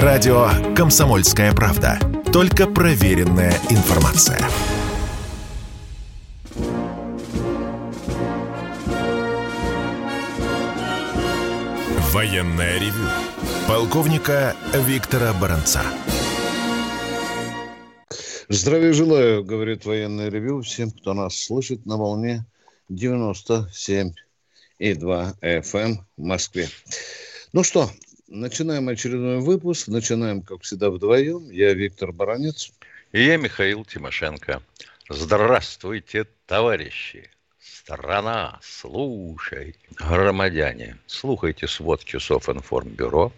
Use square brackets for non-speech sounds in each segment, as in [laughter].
Радио «Комсомольская правда». Только проверенная информация. Военное ревю. Полковника Виктора Баранца. Здравия желаю, говорит военное ревю всем, кто нас слышит на волне 97 и 2 FM в Москве. Ну что, начинаем очередной выпуск. Начинаем, как всегда, вдвоем. Я Виктор Баранец. И я Михаил Тимошенко. Здравствуйте, товарищи! Страна, слушай, громадяне, слухайте сводки Софинформбюро.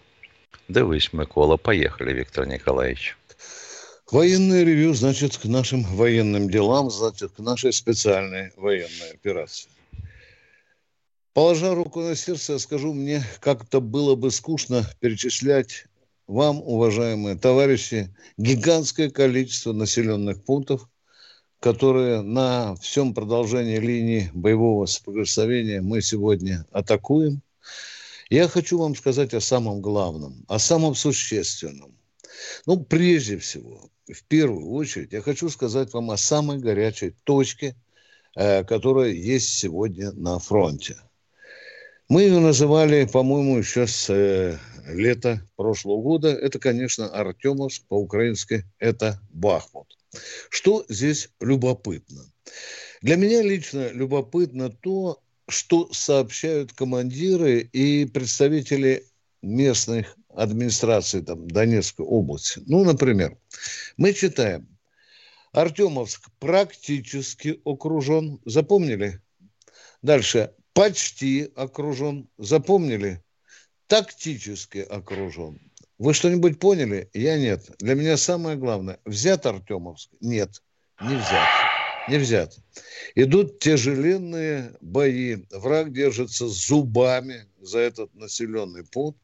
Дивись, Микола, поехали, Виктор Николаевич. Военное ревю, значит, к нашим военным делам, значит, к нашей специальной военной операции. Положа руку на сердце, скажу, мне как-то было бы скучно перечислять вам, уважаемые товарищи, гигантское количество населенных пунктов, которые на всем продолжении линии боевого соприкосновения мы сегодня атакуем. Я хочу вам сказать о самом главном, о самом существенном. Ну, прежде всего, в первую очередь, я хочу сказать вам о самой горячей точке, э, которая есть сегодня на фронте – мы ее называли, по-моему, еще с э, лета прошлого года. Это, конечно, Артемовск, по-украински это Бахмут. Что здесь любопытно? Для меня лично любопытно то, что сообщают командиры и представители местных администраций там, Донецкой области. Ну, например, мы читаем, Артемовск практически окружен. Запомнили? Дальше почти окружен. Запомнили? Тактически окружен. Вы что-нибудь поняли? Я нет. Для меня самое главное. Взят Артемовск? Нет, не взят. Не взят. Идут тяжеленные бои. Враг держится зубами за этот населенный пункт.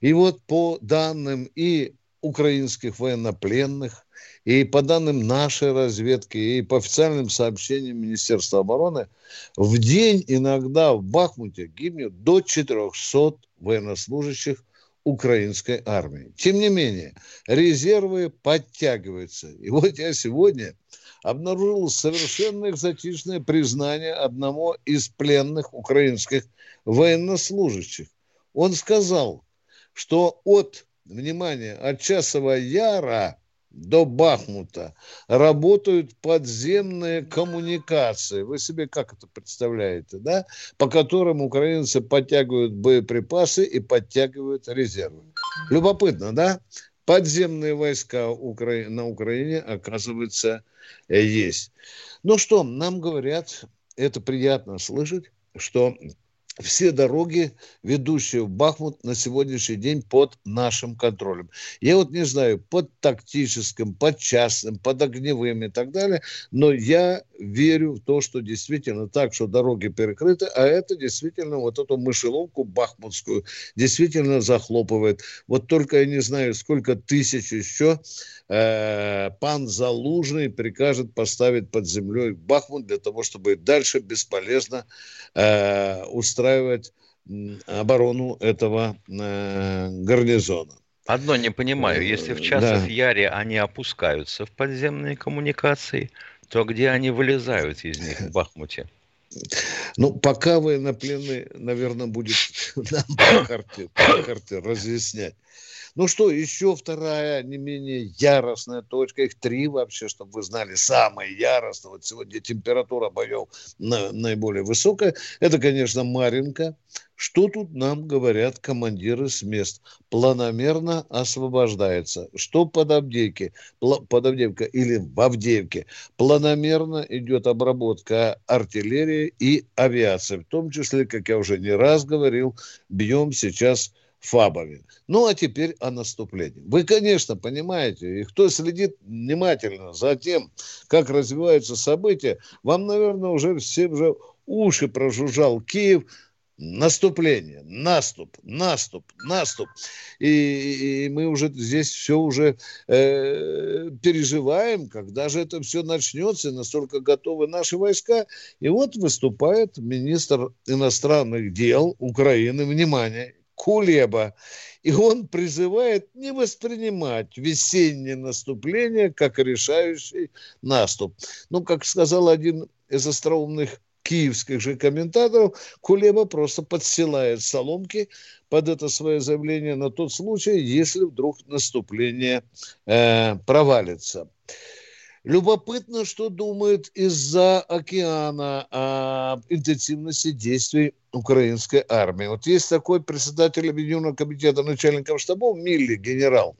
И вот по данным и украинских военнопленных, и по данным нашей разведки, и по официальным сообщениям Министерства обороны, в день иногда в Бахмуте гибнет до 400 военнослужащих украинской армии. Тем не менее, резервы подтягиваются. И вот я сегодня обнаружил совершенно экзотичное признание одного из пленных украинских военнослужащих. Он сказал, что от, внимание, от Часова Яра до Бахмута работают подземные коммуникации. Вы себе как это представляете, да? По которым украинцы подтягивают боеприпасы и подтягивают резервы. Любопытно, да? Подземные войска на Украине, оказывается, есть. Ну что, нам говорят, это приятно слышать, что все дороги, ведущие в Бахмут, на сегодняшний день под нашим контролем. Я вот не знаю, под тактическим, под частным, под огневым и так далее, но я верю в то, что действительно так, что дороги перекрыты, а это действительно вот эту мышеловку бахмутскую действительно захлопывает. Вот только я не знаю, сколько тысяч еще э, пан Залужный прикажет поставить под землей Бахмут для того, чтобы дальше бесполезно э, устраивать оборону этого э, гарнизона. Одно не понимаю, если в часов да. Яре они опускаются в подземные коммуникации, то где они вылезают из них в Бахмуте? Ну, пока военнопленный, наверное, будет [laughs] нам по карте разъяснять. Ну что, еще вторая, не менее яростная точка, их три вообще, чтобы вы знали, самая яростная, вот сегодня температура боев на, наиболее высокая, это, конечно, Маринка. Что тут нам говорят командиры с мест? Планомерно освобождается. Что под Авдеевке? Под Авдеевка или в Авдеевке? Планомерно идет обработка артиллерии и авиации. В том числе, как я уже не раз говорил, бьем сейчас ФАБами. Ну, а теперь о наступлении. Вы, конечно, понимаете, и кто следит внимательно за тем, как развиваются события, вам, наверное, уже все уже уши прожужжал Киев, наступление, наступ, наступ, наступ. И, и мы уже здесь все уже э, переживаем, когда же это все начнется, настолько готовы наши войска. И вот выступает министр иностранных дел Украины, внимание, Кулеба. И он призывает не воспринимать весеннее наступление как решающий наступ. Ну, как сказал один из остроумных киевских же комментаторов, Кулеба просто подсылает соломки под это свое заявление на тот случай, если вдруг наступление э, провалится. Любопытно, что думает из-за океана о интенсивности действий украинской армии. Вот есть такой председатель Объединенного комитета начальников штабов Милли, генерал.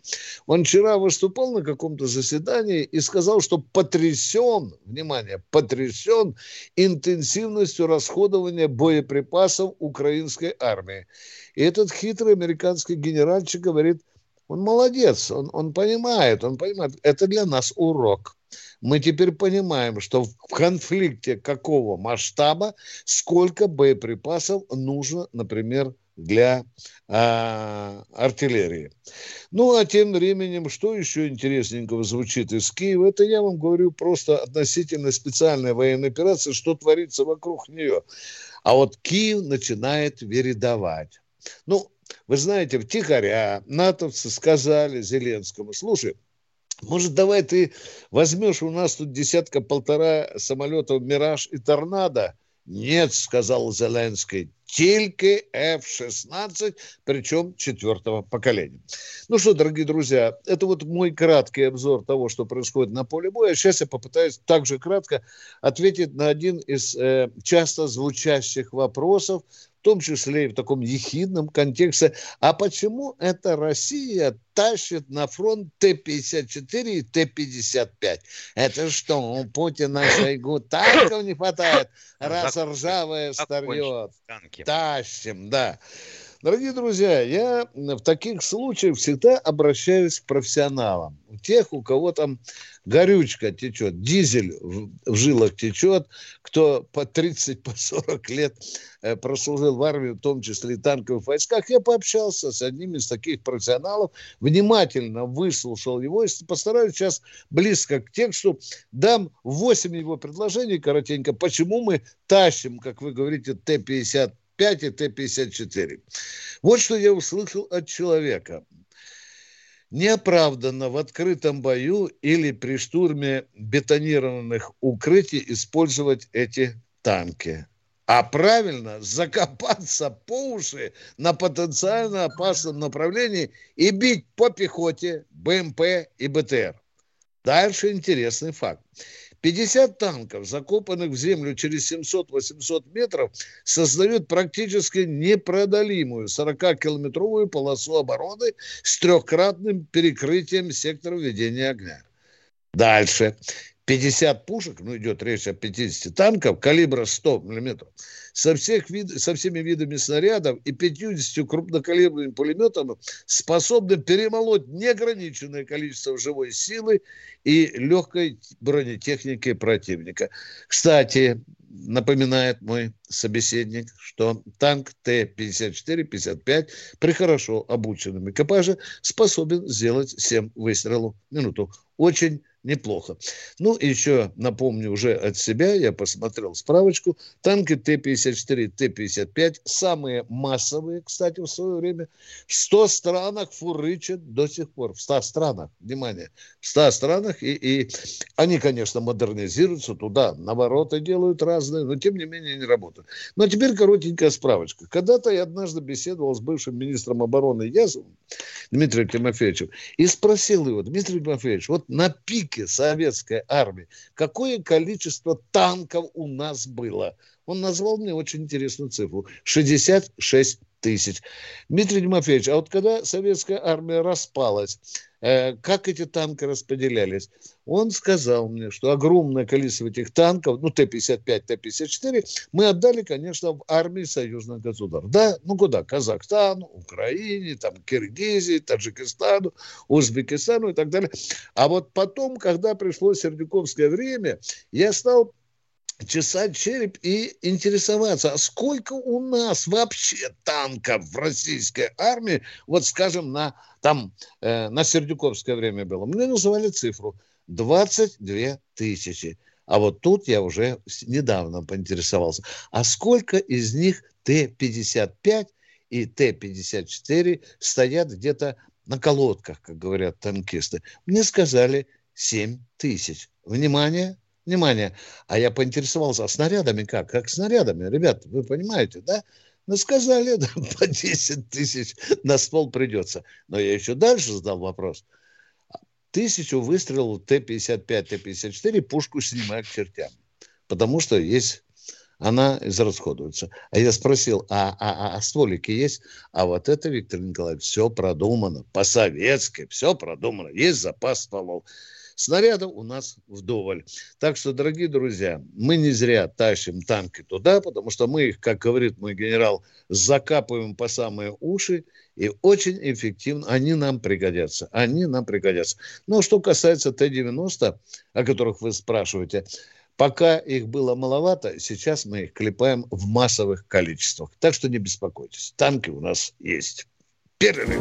Он вчера выступал на каком-то заседании и сказал, что потрясен, внимание, потрясен интенсивностью расходования боеприпасов украинской армии. И этот хитрый американский генеральчик говорит, он молодец, он, он понимает, он понимает, это для нас урок мы теперь понимаем, что в конфликте какого масштаба, сколько боеприпасов нужно, например, для а, артиллерии. Ну, а тем временем, что еще интересненького звучит из Киева, это я вам говорю просто относительно специальной военной операции, что творится вокруг нее. А вот Киев начинает вередовать. Ну, вы знаете, втихаря натовцы сказали Зеленскому, слушай, может, давай ты возьмешь у нас тут десятка-полтора самолетов «Мираж» и «Торнадо»? Нет, сказал Зеленский, только F-16, причем четвертого поколения. Ну что, дорогие друзья, это вот мой краткий обзор того, что происходит на поле боя. Сейчас я попытаюсь также кратко ответить на один из э, часто звучащих вопросов, в том числе и в таком ехидном контексте, а почему эта Россия тащит на фронт Т-54 и Т-55? Это что, у Путина Шойгу танков не хватает, раз ржавое старье? Тащим, да. Дорогие друзья, я в таких случаях всегда обращаюсь к профессионалам. У тех, у кого там горючка течет, дизель в, в жилах течет, кто по 30, по 40 лет э, прослужил в армии, в том числе и танковых войсках, я пообщался с одним из таких профессионалов, внимательно выслушал его и постараюсь сейчас близко к тексту, дам 8 его предложений коротенько, почему мы тащим, как вы говорите, Т-50 Т-55 и Т-54. Вот что я услышал от человека. Неоправданно в открытом бою или при штурме бетонированных укрытий использовать эти танки. А правильно [laughs] закопаться по уши на потенциально опасном направлении и бить по пехоте, БМП и БТР. Дальше интересный факт. 50 танков, закопанных в землю через 700-800 метров, создают практически непродолимую 40-километровую полосу обороны с трехкратным перекрытием сектора ведения огня. Дальше. 50 пушек, ну идет речь о 50 танков, калибра 100 миллиметров, со, всех вид, со всеми видами снарядов и 50 крупнокалиберными пулеметами способны перемолоть неограниченное количество живой силы и легкой бронетехники противника. Кстати, напоминает мой собеседник, что танк Т-54-55 при хорошо обученном экипаже способен сделать 7 выстрелов в минуту. Очень неплохо. Ну, еще напомню уже от себя, я посмотрел справочку, танки Т-54, Т-55, самые массовые, кстати, в свое время, в 100 странах фурычат до сих пор, в 100 странах, внимание, в 100 странах, и, и они, конечно, модернизируются, туда навороты делают разные, но тем не менее не работают. Но теперь коротенькая справочка. Когда-то я однажды беседовал с бывшим министром обороны Язовым, Дмитрием Тимофеевичем, и спросил его, Дмитрий Тимофеевич, вот на пик пике советской армии, какое количество танков у нас было. Он назвал мне очень интересную цифру. 66 тысяч. Дмитрий Тимофеевич, а вот когда советская армия распалась, как эти танки распределялись? Он сказал мне, что огромное количество этих танков, ну, Т-55, Т-54, мы отдали, конечно, в армии союзных государств. Да, ну куда? Казахстану, Украине, там, Киргизии, Таджикистану, Узбекистану и так далее. А вот потом, когда пришло Сердюковское время, я стал чесать череп и интересоваться, а сколько у нас вообще танков в российской армии, вот скажем, на, там, э, на Сердюковское время было. Мне называли цифру 22 тысячи. А вот тут я уже недавно поинтересовался, а сколько из них Т-55 и Т-54 стоят где-то на колодках, как говорят танкисты. Мне сказали 7 тысяч. Внимание, внимание. А я поинтересовался, а снарядами как? Как снарядами? Ребят, вы понимаете, да? Ну, сказали, [laughs] да, по 10 тысяч на ствол придется. Но я еще дальше задал вопрос. Тысячу выстрелов Т-55, Т-54 пушку снимают к чертям. Потому что есть она израсходуется. А я спросил, а, а, а, а стволики есть? А вот это, Виктор Николаевич, все продумано, по-советски, все продумано. Есть запас стволов. Снарядов у нас вдоволь. Так что, дорогие друзья, мы не зря тащим танки туда, потому что мы их, как говорит мой генерал, закапываем по самые уши, и очень эффективно они нам пригодятся. Они нам пригодятся. Но что касается Т-90, о которых вы спрашиваете, пока их было маловато, сейчас мы их клепаем в массовых количествах. Так что не беспокойтесь, танки у нас есть. Перерыв.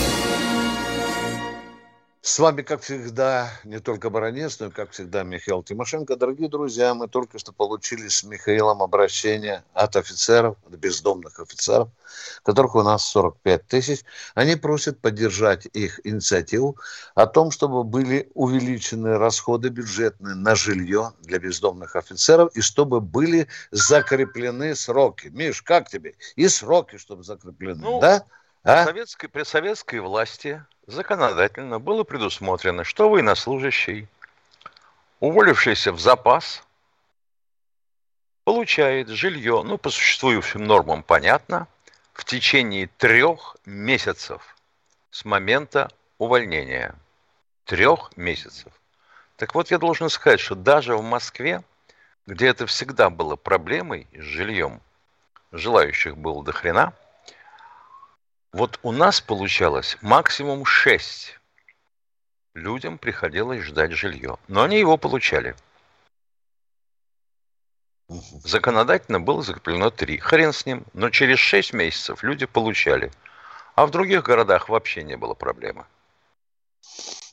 С вами, как всегда, не только Баранец, но и, как всегда, Михаил Тимошенко. Дорогие друзья, мы только что получили с Михаилом обращение от офицеров, от бездомных офицеров, которых у нас 45 тысяч. Они просят поддержать их инициативу о том, чтобы были увеличены расходы бюджетные на жилье для бездомных офицеров и чтобы были закреплены сроки. Миш, как тебе? И сроки, чтобы закреплены, ну, да? А? Советской, при советской власти законодательно было предусмотрено, что военнослужащий, уволившийся в запас, получает жилье, ну, по существующим нормам понятно, в течение трех месяцев с момента увольнения. Трех месяцев. Так вот, я должен сказать, что даже в Москве, где это всегда было проблемой с жильем, желающих было до хрена, вот у нас получалось максимум 6 людям приходилось ждать жилье. Но они его получали. Законодательно было закреплено 3. Хрен с ним. Но через 6 месяцев люди получали. А в других городах вообще не было проблемы.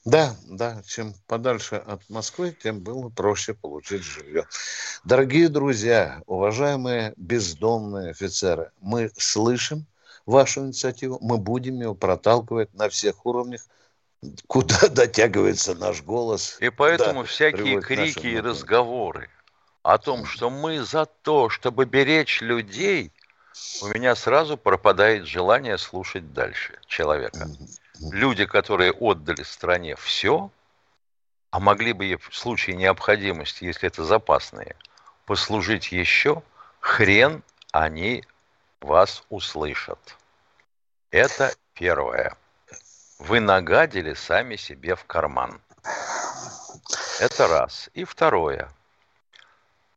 Да, да, чем подальше от Москвы, тем было проще получить жилье. Дорогие друзья, уважаемые бездомные офицеры, мы слышим, вашу инициативу, мы будем ее проталкивать на всех уровнях, куда [laughs] дотягивается наш голос. И поэтому да, всякие крики и разговоры о том, что мы за то, чтобы беречь людей, у меня сразу пропадает желание слушать дальше человека. Люди, которые отдали стране все, а могли бы в случае необходимости, если это запасные, послужить еще, хрен они вас услышат. Это первое. Вы нагадили сами себе в карман. Это раз. И второе.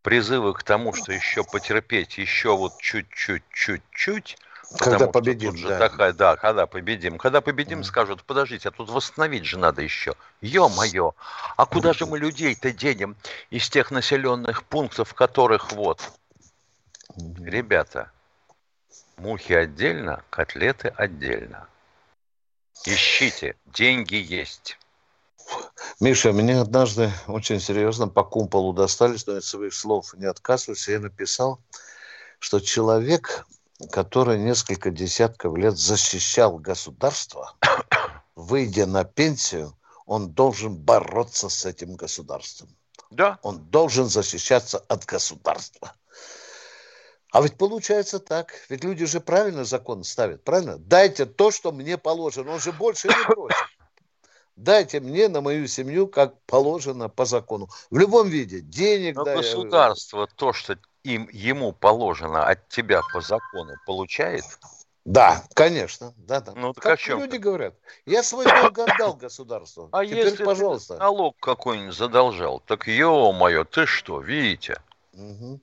Призывы к тому, что еще потерпеть, еще вот чуть-чуть, чуть-чуть. Когда победим, же да. Такая, да, когда победим. Когда победим, mm. скажут, подождите, а тут восстановить же надо еще. Ё-моё, а куда же мы людей-то денем из тех населенных пунктов, которых вот? Ребята, Мухи отдельно, котлеты отдельно. Ищите, деньги есть. Миша, мне однажды очень серьезно по кумполу достались, но от своих слов не отказываюсь. Я написал, что человек, который несколько десятков лет защищал государство, [coughs] выйдя на пенсию, он должен бороться с этим государством. Да. Он должен защищаться от государства. А ведь получается так. Ведь люди же правильно закон ставят, правильно? Дайте то, что мне положено. Он же больше не просит. Дайте мне на мою семью, как положено по закону. В любом виде. Денег. Но да, государство то, что им, ему положено от тебя по закону, получает? Да, конечно. Да, да. Ну, как люди говорят. Я свой долг отдал государству. А Теперь, если пожалуйста. налог какой-нибудь задолжал, так ё-моё, ты что, видите? Угу.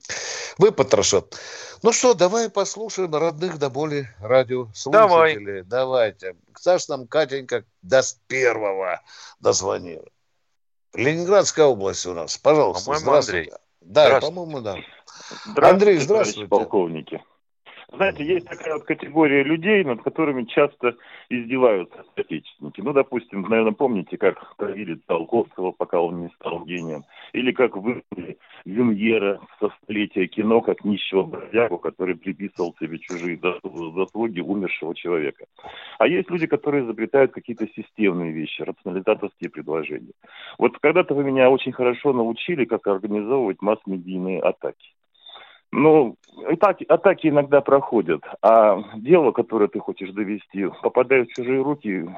Выпотрошат. Ну что, давай послушаем родных до боли радиослушателей. Давай. Давайте. Саш нам Катенька даст первого дозвонила. Ленинградская область у нас. Пожалуйста, по здравствуйте. Андрей. Да, по-моему, да. Здравствуйте, Андрей, здравствуйте. полковники. Знаете, есть такая вот категория людей, над которыми часто издеваются соотечественники. Ну, допустим, наверное, помните, как травили Толковского, пока он не стал гением. Или как выгнали Люмьера со столетия кино, как нищего бродягу, который приписывал себе чужие заслуги умершего человека. А есть люди, которые изобретают какие-то системные вещи, рационализаторские предложения. Вот когда-то вы меня очень хорошо научили, как организовывать масс-медийные атаки. Ну, атаки, атаки иногда проходят, а дело, которое ты хочешь довести, попадает в чужие руки,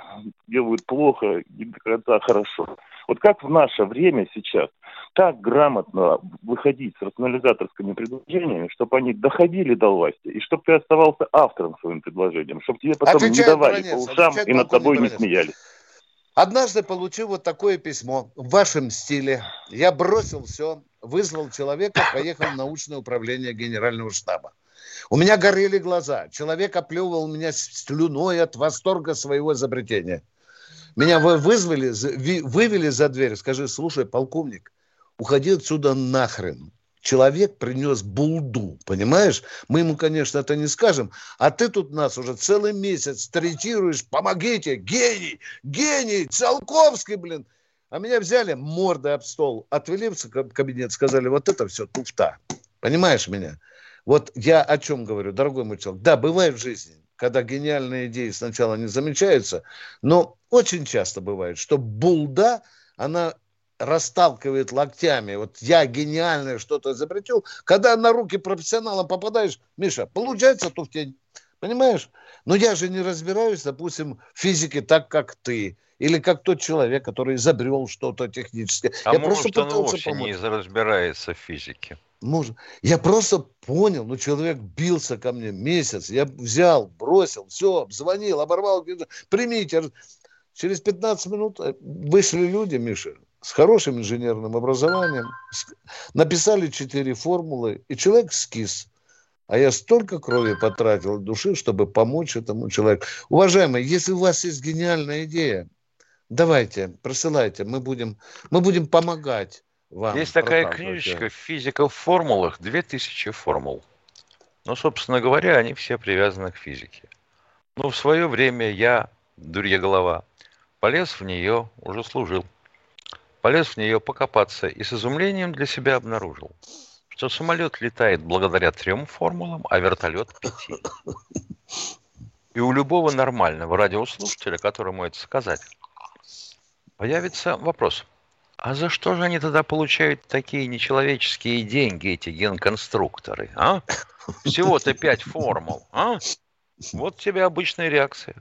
делают плохо и до конца хорошо. Вот как в наше время сейчас так грамотно выходить с рационализаторскими предложениями, чтобы они доходили до власти, и чтобы ты оставался автором своим предложением, чтобы тебе потом отвечает не давали бронец, по ушам и над тобой не смеялись. Однажды получил вот такое письмо в вашем стиле. Я бросил все, вызвал человека, поехал в научное управление генерального штаба. У меня горели глаза. Человек оплевывал меня слюной от восторга своего изобретения. Меня вызвали, вывели за дверь. Скажи, слушай, полковник, уходи отсюда нахрен человек принес булду, понимаешь? Мы ему, конечно, это не скажем, а ты тут нас уже целый месяц третируешь, помогите, гений, гений, Циолковский, блин. А меня взяли мордой об стол, отвели в кабинет, сказали, вот это все туфта. Понимаешь меня? Вот я о чем говорю, дорогой мой человек. Да, бывает в жизни, когда гениальные идеи сначала не замечаются, но очень часто бывает, что булда, она расталкивает локтями, вот я гениальное что-то изобретил, когда на руки профессионала попадаешь, Миша, получается туфтень. Понимаешь? Но я же не разбираюсь, допустим, в физике так, как ты. Или как тот человек, который изобрел что-то техническое. А я может, просто он вовсе помочь. не разбирается в физике. Может. Я просто понял, ну, человек бился ко мне месяц. Я взял, бросил, все, звонил, оборвал. Примите. Через 15 минут э, вышли люди, Миша, с хорошим инженерным образованием, написали четыре формулы, и человек скис. А я столько крови потратил души, чтобы помочь этому человеку. Уважаемые, если у вас есть гениальная идея, давайте, присылайте, мы будем, мы будем помогать вам. Есть такая книжечка «Физика в формулах», 2000 формул. Ну, собственно говоря, они все привязаны к физике. Ну, в свое время я, дурья голова, полез в нее, уже служил полез в нее покопаться и с изумлением для себя обнаружил, что самолет летает благодаря трем формулам, а вертолет пяти. И у любого нормального радиослушателя, которому это сказать, появится вопрос. А за что же они тогда получают такие нечеловеческие деньги, эти генконструкторы, а? Всего-то пять формул, а? Вот тебе обычная реакция.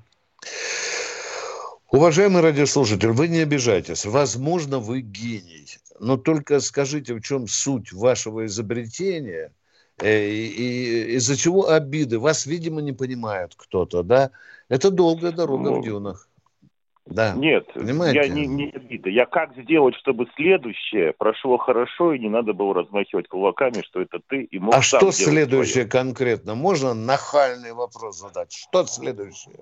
Уважаемый радиослушатель, вы не обижайтесь. Возможно, вы гений. Но только скажите, в чем суть вашего изобретения э, и, и из-за чего обиды. Вас, видимо, не понимает кто-то, да? Это долгая дорога ну, в дюнах. Да. Нет, Понимаете? я не, не обида. Я как сделать, чтобы следующее прошло хорошо и не надо было размахивать кулаками, что это ты и мог А что следующее свое. конкретно? Можно нахальный вопрос задать? Что следующее?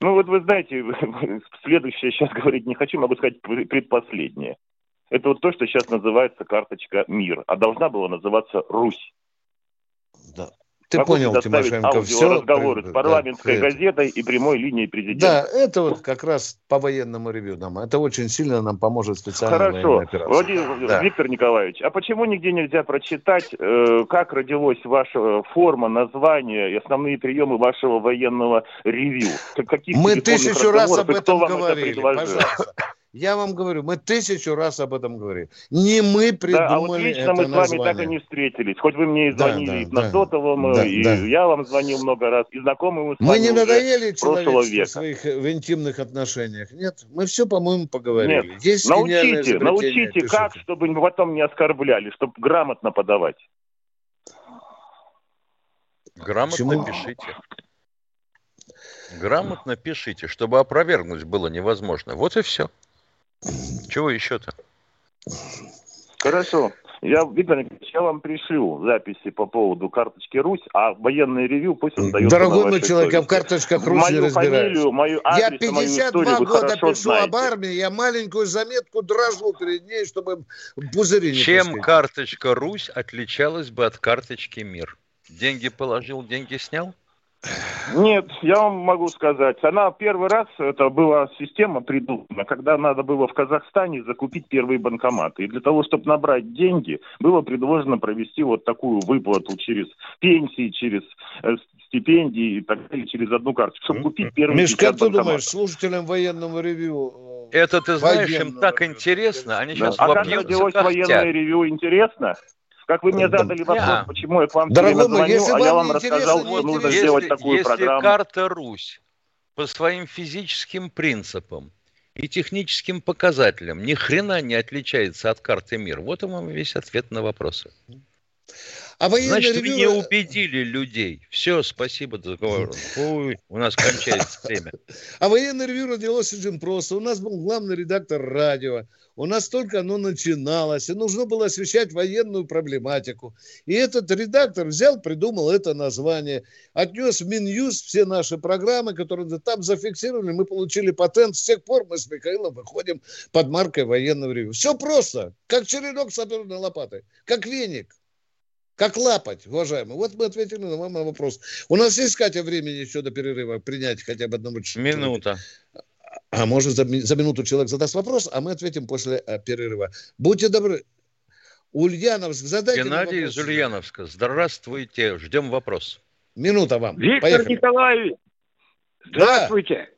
Ну вот вы знаете, [laughs] следующее сейчас говорить не хочу, могу сказать предпоследнее. Это вот то, что сейчас называется карточка МИР, а должна была называться Русь. Да. Ты понял, Тимошенко, все. разговоры с парламентской это. газетой и прямой линией президента. Да, это вот как раз по военному ревью нам. Это очень сильно нам поможет специальная Хорошо. военная операция. Владимир да. Виктор Николаевич, а почему нигде нельзя прочитать, э, как родилась ваша форма, название и основные приемы вашего военного ревью? Каких Мы тысячу раз об этом говорили, пожалуйста. Я вам говорю, мы тысячу раз об этом говорили. Не мы придумали да, а вот лично это мы с вами название. так и не встретились. Хоть вы мне и звонили да, да, на сотовом, да, и да. я вам звонил много раз, и знакомы мы с Мы не надоели человеку в своих в интимных отношениях. Нет, мы все, по-моему, поговорили. Нет, Есть научите, научите, пишите. как, чтобы потом не оскорбляли, чтобы грамотно подавать. Грамотно Почему? пишите. Грамотно пишите, чтобы опровергнуть было невозможно. Вот и все. Чего еще-то? Хорошо. Я, Виктор Николаевич, я вам пришлю записи по поводу карточки Русь, а военный ревью пусть он дает. Дорогой мой человек, я в карточках Русь мою не фамилию, мою адрес, Я 52 мою года пишу знаете. об армии, я маленькую заметку дрожу перед ней, чтобы пузыри не Чем пустить. карточка Русь отличалась бы от карточки Мир? Деньги положил, деньги снял? Нет, я вам могу сказать. Она первый раз, это была система придумана, когда надо было в Казахстане закупить первые банкоматы. И для того, чтобы набрать деньги, было предложено провести вот такую выплату через пенсии, через э, стипендии и так далее, через одну карту, чтобы купить первые Миш, как ты думаешь, слушателям военного ревью... Э, это, ты знаешь, им так интересно, они сейчас да. А как родилось военное ревью, интересно? Как вы мне задали вопрос, yeah. почему я к вам Дорогой мой, если а я вам рассказал, что нужно если, сделать такую если программу. Если карта Русь по своим физическим принципам и техническим показателям ни хрена не отличается от карты мира, вот вам весь ответ на вопросы. А Значит, ревью... вы не убедили людей. Все, спасибо, договор. Ой, у нас кончается время. [laughs] А военное ревью родилось очень просто. У нас был главный редактор радио. У нас только оно начиналось, и нужно было освещать военную проблематику. И этот редактор взял, придумал это название, отнес в Минюст все наши программы, которые там зафиксировали, мы получили патент. С тех пор мы с Михаилом выходим под маркой военного ревью. Все просто, как черенок саперной лопатой, как веник. Как лапать, уважаемый? Вот мы ответили на вам на вопрос. У нас есть, Катя, времени еще до перерыва принять хотя бы одному человеку? Минута. А может, за, за минуту человек задаст вопрос, а мы ответим после а, перерыва. Будьте добры. Ульяновск, задайте Геннадий из Ульяновска. Здравствуйте. Ждем вопрос. Минута вам. Виктор Поехали. Николаевич. Здравствуйте.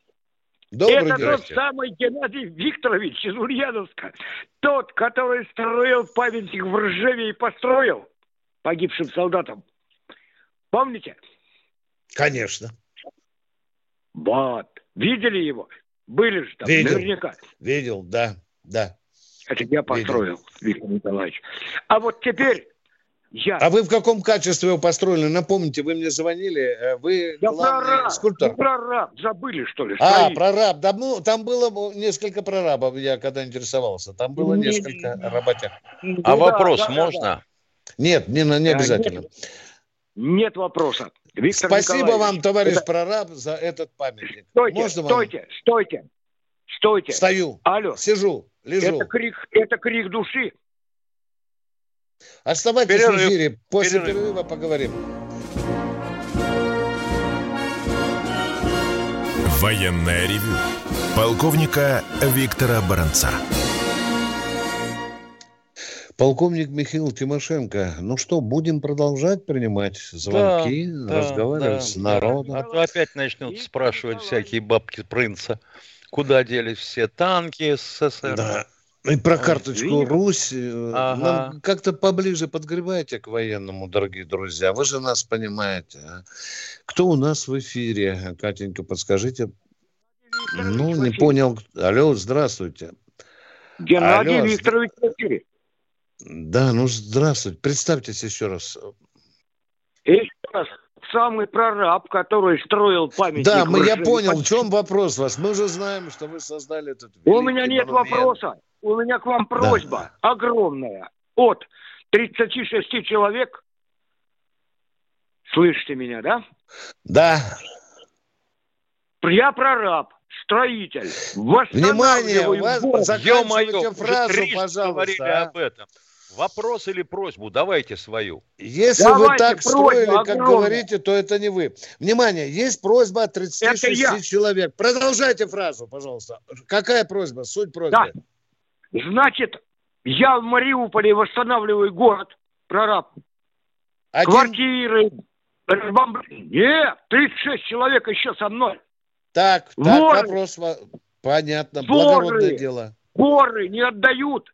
Да. Добрый Это день. тот самый Геннадий Викторович из Ульяновска. Тот, который строил памятник в Ржеве и построил погибшим солдатам. Помните? Конечно. Вот. Видели его? Были же там, видел, наверняка. Видел, да, да. Это я построил, видел. Виктор Николаевич. А вот теперь я... А вы в каком качестве его построили? Напомните, вы мне звонили, э, вы я главный прораб, скульптор. прораб, забыли что ли? А, прораб, да, ну, там было несколько прорабов, я когда интересовался, там было не, несколько не, работяг. Ну, а да, вопрос да, можно? Да. Нет, не, не обязательно. Нет, нет вопроса. Виктор Спасибо вам, товарищ это... прораб, за этот памятник. Стойте, Можно стойте, вам? стойте, стойте. Стою. Алло. Сижу, лежу. Это крик, это крик души. Оставайтесь Перерыв. в эфире. После Перерыв. перерыва поговорим. Военная ревю. Полковника Виктора Баранца. Полковник Михаил Тимошенко, ну что, будем продолжать принимать звонки, да, разговаривать да, с народом? А то опять начнут спрашивать всякие бабки принца, куда делись все танки СССР. Да. И про карточку Русь. Э, ага. Нам как-то поближе подгребайте к военному, дорогие друзья. Вы же нас понимаете. А? Кто у нас в эфире? Катенька, подскажите. Ну, не понял. Алло, здравствуйте. Геннадий Алло, Викторович в эфире. Да, ну здравствуйте. Представьтесь еще раз. Еще раз. Самый прораб, который строил памятник. Да, мы, я понял. В чем вопрос вас? Мы уже знаем, что вы создали этот У меня нет монумент. вопроса. У меня к вам просьба да. огромная. От 36 человек. Слышите меня, да? Да. Я прораб строитель. Внимание, у вас заканчивайте фразу, пожалуйста. А? об этом. Вопрос или просьбу? Давайте свою. Если Давайте вы так строили, огромная. как говорите, то это не вы. Внимание, есть просьба от 36 человек. Продолжайте фразу, пожалуйста. Какая просьба? Суть просьбы. Да. Значит, я в Мариуполе восстанавливаю город, прораб. Один... Квартиры. Нет, 36 человек еще со мной. Так, так, вопрос. Понятно, Воры, благородное дело. Воры не отдают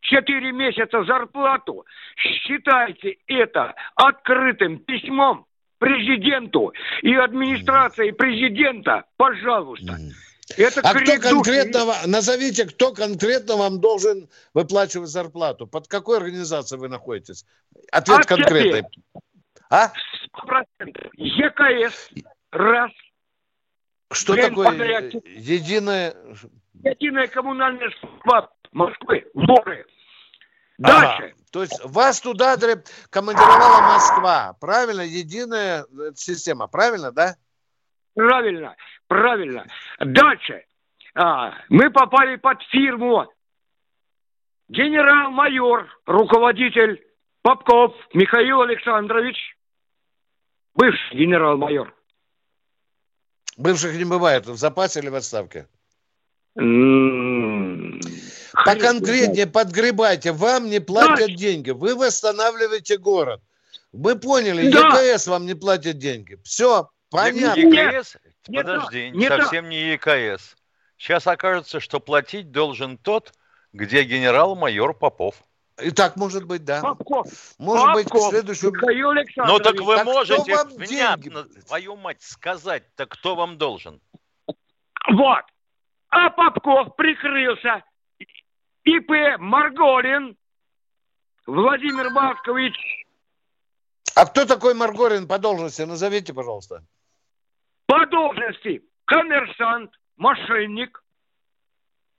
четыре месяца зарплату, считайте это открытым письмом президенту и администрации президента, пожалуйста. Это а кто конкретно, назовите, кто конкретно вам должен выплачивать зарплату? Под какой организацией вы находитесь? Ответ а конкретный. А? 100%. ЕКС. Раз. Что Блин, такое подряд. единая... Единая коммунальная служба Москвы, Воры. Дальше. Ага. То есть вас туда командировала Москва, правильно? Единая э, система, правильно, да? Правильно, правильно. Дальше. А, мы попали под фирму. Генерал-майор, руководитель Попков Михаил Александрович. Бывший генерал-майор. Бывших не бывает. В запасе или в отставке? Поконкретнее подгребайте. Вам не платят да. деньги. Вы восстанавливаете город. Мы поняли, да. ЕКС вам не платит деньги. Все, понятно. ЕКС? Нет, Подожди, нет, совсем нет. не ЕКС. Сейчас окажется, что платить должен тот, где генерал-майор Попов. И так может быть, да. Попков. Может Попков. быть, в следующем... Ну так вы так можете внятно, деньги? твою мать, сказать, так кто вам должен? Вот. А Попков прикрылся. ИП Марголин Владимир Баскович. А кто такой Маргорин по должности? Назовите, пожалуйста. По должности коммерсант, мошенник,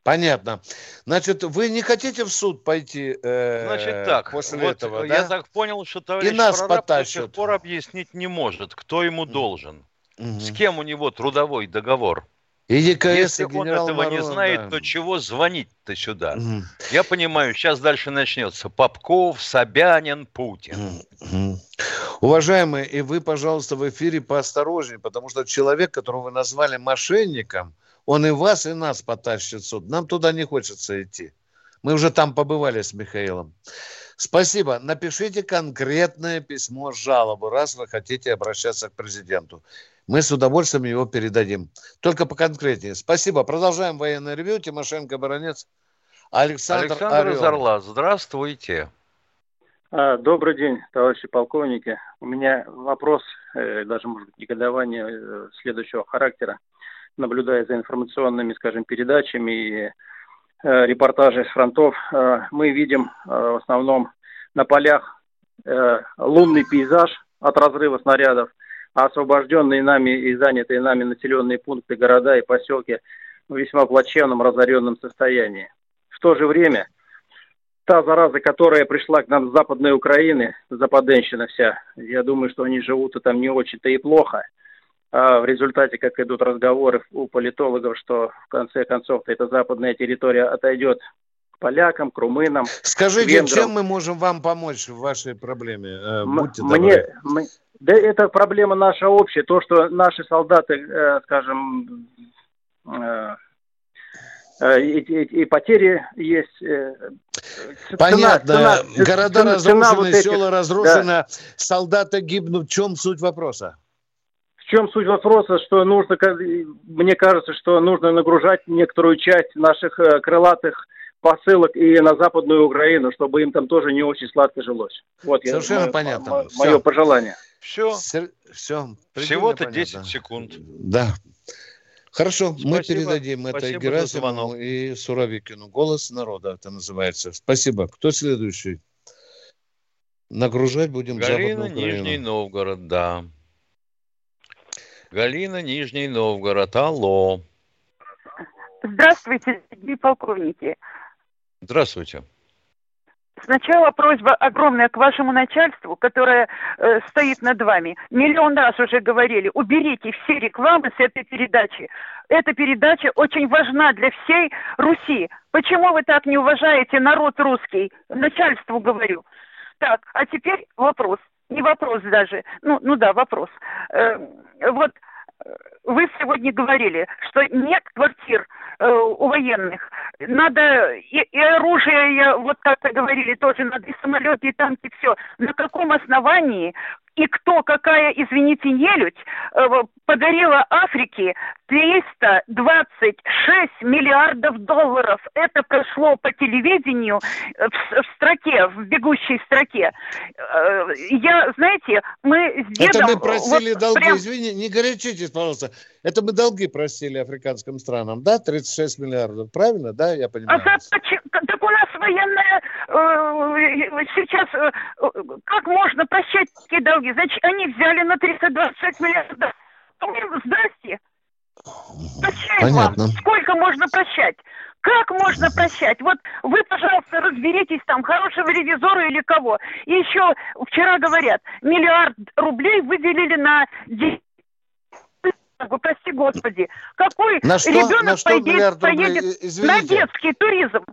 Понятно. Значит, вы не хотите в суд пойти э, Значит так, после вот этого, я да? так понял, что товарищ И нас прораб до сих пор объяснить не может, кто ему должен. Угу. С кем у него трудовой договор. И ЕКС, Если он этого Марон, не знает, да. то чего звонить-то сюда? Угу. Я понимаю, сейчас дальше начнется. Попков, Собянин, Путин. Угу. Уважаемые, и вы, пожалуйста, в эфире поосторожнее, потому что человек, которого вы назвали мошенником, он и вас, и нас потащит в суд. Нам туда не хочется идти. Мы уже там побывали с Михаилом. Спасибо. Напишите конкретное письмо жалобу, раз вы хотите обращаться к президенту. Мы с удовольствием его передадим. Только по конкретнее. Спасибо. Продолжаем военное ревю. Тимошенко, Баранец. Александр, Александр Орел. Зарла, здравствуйте. А, добрый день, товарищи полковники. У меня вопрос, э, даже, может быть, негодование э, следующего характера наблюдая за информационными, скажем, передачами и э, репортажи с фронтов, мы видим в основном на полях лунный пейзаж от разрыва снарядов, а освобожденные нами и занятые нами населенные пункты, города и поселки в весьма плачевном, разоренном состоянии. В то же время та зараза, которая пришла к нам с Западной Украины, западенщина вся, я думаю, что они живут и там не очень-то и плохо – а в результате, как идут разговоры у политологов, что в конце концов эта западная территория отойдет к полякам, к румынам. Скажите, венграм. чем мы можем вам помочь в вашей проблеме? Э, будьте мне, мы, да это проблема наша общая. То, что наши солдаты, э, скажем, э, и, и, и потери есть. Понятно. Цена, цена, Города цена, разрушены, цена вот этих, села разрушены, да. солдаты гибнут. В чем суть вопроса? чем суть вопроса, что нужно, мне кажется, что нужно нагружать некоторую часть наших э, крылатых посылок и на Западную Украину, чтобы им там тоже не очень сладко жилось. Вот Совершенно я, понятно. Мое, мое пожелание. Все. Все. Всего-то 10 секунд. Да. Хорошо, Спасибо. мы передадим Спасибо это Герасимову и Суровикину. Голос народа это называется. Спасибо. Кто следующий? Нагружать будем Галина, Нижний Новгород, да. Галина, Нижний Новгород. Алло. Здравствуйте, дорогие полковники. Здравствуйте. Сначала просьба огромная к вашему начальству, которое э, стоит над вами. Миллион раз уже говорили, уберите все рекламы с этой передачи. Эта передача очень важна для всей Руси. Почему вы так не уважаете народ русский? Начальству говорю. Так, а теперь вопрос не вопрос даже, ну, ну да, вопрос. Э, вот вы сегодня говорили, что нет квартир э, у военных. Надо и, и оружие, вот как-то говорили, тоже надо и самолеты, и танки, все. На каком основании и кто, какая, извините, нелюдь, э, подарила Африке 326 миллиардов долларов. Это прошло по телевидению в, в строке, в бегущей строке. Э, я, знаете, мы с дедом... Это мы просили вот долги, прям... извини, не горячитесь, пожалуйста. Это мы долги просили африканским странам, да, 36 миллиардов, правильно, да, я понимаю? А так, так у нас военная э, сейчас, э, как можно прощать такие долги? Значит, они взяли на 326 миллиардов. Здрасте. Прощаем Понятно. Вам. Сколько можно прощать? Как можно прощать? Вот вы, пожалуйста, разберитесь там, хорошего ревизора или кого. И еще вчера говорят, миллиард рублей выделили на прости господи, какой на что, ребенок на что поедет, поедет на детский туризм.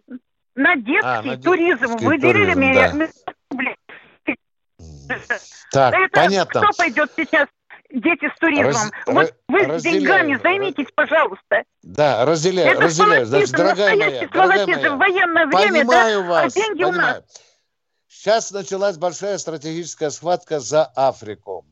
На детский, а, на туризм детский выделили туризм, миллиард да. рублей. Так, Это понятно. Кто пойдет сейчас дети с туризмом. Раз, вот вы разделяю, с деньгами займитесь, пожалуйста. Да, разделяю, Это разделяю. Значит, дорогая моя, дорогая моя, в военное время, понимаю да? вас, а деньги понимаю. у нас. Сейчас началась большая стратегическая схватка за Африку.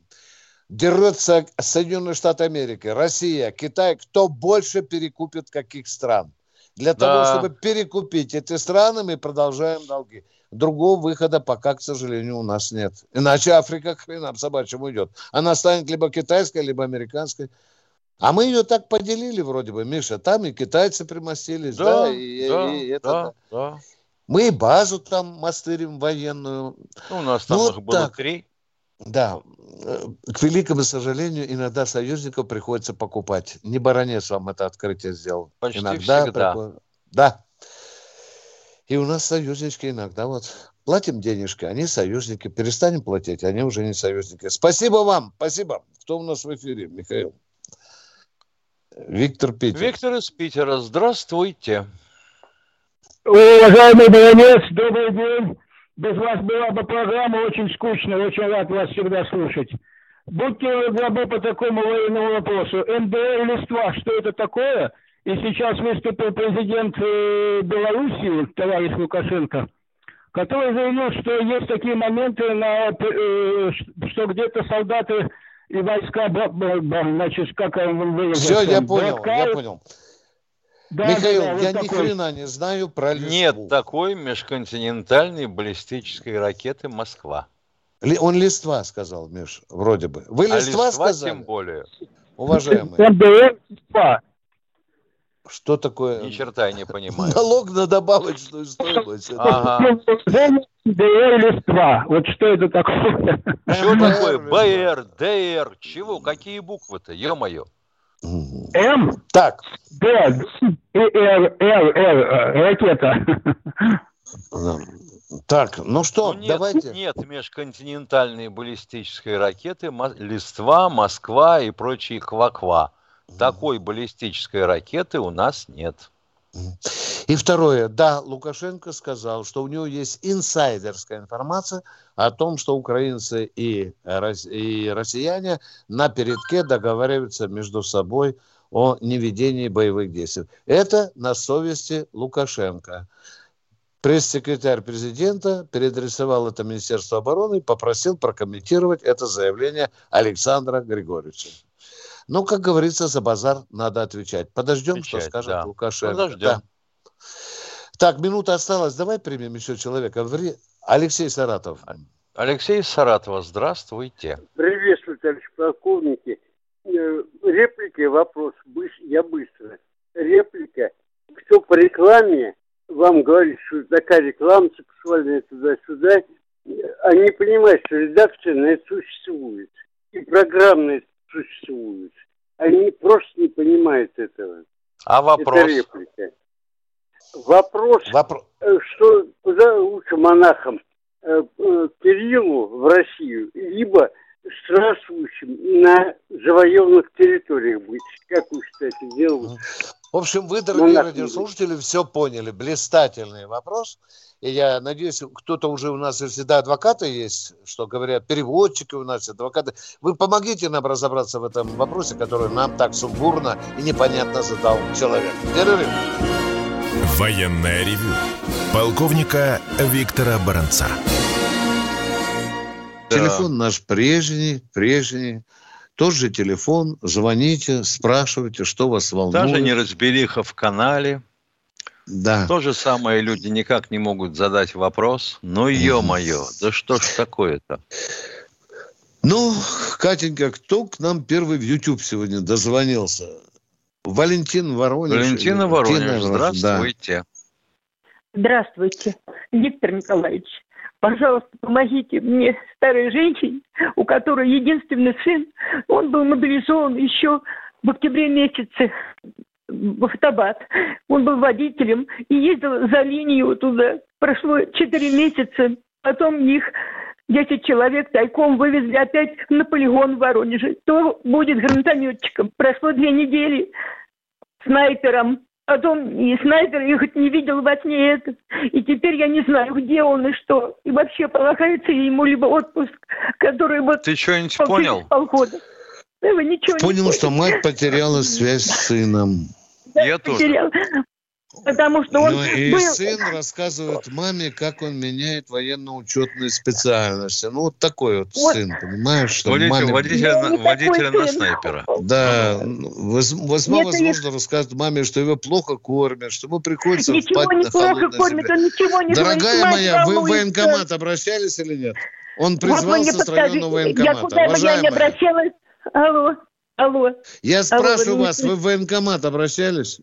Дерутся Соединенные Штаты Америки, Россия, Китай. Кто больше перекупит каких стран? Для да. того, чтобы перекупить эти страны, мы продолжаем долги. Другого выхода пока, к сожалению, у нас нет. Иначе Африка хренам собачьим уйдет. Она станет либо китайской, либо американской. А мы ее так поделили вроде бы, Миша. Там и китайцы примостились, да, да, и, да, и это. Да, да. Мы и базу там мастырим военную. Ну, у нас там ну, их было так. три. Да, к великому сожалению, иногда союзников приходится покупать. Не баронец вам это открытие сделал. Почти иногда всегда. Приход... Да. И у нас союзнички иногда вот платим денежки, они союзники. Перестанем платить, они уже не союзники. Спасибо вам, спасибо. Кто у нас в эфире, Михаил? Виктор Питер. Виктор из Питера, здравствуйте. Уважаемый баронец, добрый день. Без вас была бы программа очень скучная, очень рад вас всегда слушать. Будьте добры по такому военному вопросу. МДР листва, что это такое? И сейчас выступил президент э, Белоруссии, товарищ Лукашенко, который заявил, что есть такие моменты, на, э, что где-то солдаты и войска, значит, как он выразился. Все, я понял, я понял. Да, Михаил, да, я вот ни такой... хрена не знаю про Листву. Нет такой межконтинентальной баллистической ракеты «Москва». Ли, он Листва сказал, Миш, вроде бы. Вы а Листва, Листва сказали? тем более. Уважаемые. Листва. Что такое? Ни черта не понимаю. Налог на добавочную стоимость. Ага. ДР Листва. Вот что это такое? Что такое? БР, ДР, чего? Какие буквы-то? Ё-моё. М. Так. Д. Р. Р. Р. Ракета. Так, ну что, ну, нет, давайте. Нет межконтинентальной баллистической ракеты Листва, Москва и прочие кваква. Такой баллистической ракеты у нас нет. И второе, да, Лукашенко сказал, что у него есть инсайдерская информация о том, что украинцы и, и россияне на передке договариваются между собой о неведении боевых действий. Это на совести Лукашенко. Пресс-секретарь президента переадресовал это Министерство обороны и попросил прокомментировать это заявление Александра Григорьевича. Ну, как говорится, за базар надо отвечать. Подождем, отвечать, что скажет да. Лукашенко. Подождем. Да. Так, минута осталась. Давай примем еще человека. Алексей Саратов. Алексей Саратова, здравствуйте. Приветствую, товарищ полковники. Э, реплика, вопрос. Я быстро. Реплика. Кто по рекламе вам говорит, что такая реклама сексуальная туда-сюда, они понимают, что редакция существует. И программная существует. Они просто не понимают этого. А вопрос? Это реплика. Вопрос, Вопро... Э, что куда лучше монахам, э, э, Кириллу в Россию, либо странствующим на завоеванных территориях быть. Как вы считаете, делать? В общем, вы, дорогие радиослушатели, все поняли. Блистательный вопрос. И я надеюсь, кто-то уже у нас всегда адвокаты есть, что говорят, переводчики у нас, адвокаты. Вы помогите нам разобраться в этом вопросе, который нам так сумбурно и непонятно задал человек. Перерыв. Военная ревю. Полковника Виктора Баранца. Телефон наш прежний, прежний. Тот же телефон, звоните, спрашивайте, что вас волнует. Даже неразбериха в канале. Да. То же самое люди никак не могут задать вопрос. Ну, ё-моё, да что ж такое-то? Ну, Катенька, кто к нам первый в YouTube сегодня дозвонился? Валентин Воронеж. Валентина Воронеж, здравствуйте. Здравствуйте, Виктор Николаевич. Пожалуйста, помогите мне, старой женщине, у которой единственный сын, он был мобилизован еще в октябре месяце в Ахтабад. Он был водителем и ездил за линию туда. Прошло четыре месяца, потом их 10 человек тайком вывезли опять на полигон в Воронеже. Кто будет гранатометчиком? Прошло две недели снайпером Потом и снайпер, я хоть не видел во сне этот. И теперь я не знаю, где он и что. И вообще полагается ему либо отпуск, который вот... Ты что-нибудь понял? Полгода. Да, ничего Понял, не что мать потеряла связь с сыном. Я потерял. тоже. Потому что он... Ну, и был... сын рассказывает маме, как он меняет военно-учетные специальности. Ну, вот такой вот, вот. сын, понимаешь? Что водитель, маме... водителя, на, водителя на снайпера. Да. Возможно, возможно рассказывает маме, что его плохо кормят, что ему приходится ничего спать не на холодной кормят, он ничего не Дорогая говорит, моя, вы в военкомат обращались или нет? Он призвался вот с районного военкомата. Я куда я не обращалась. Алло. Алло. Я спрашиваю Алло, вас, вы в военкомат обращались?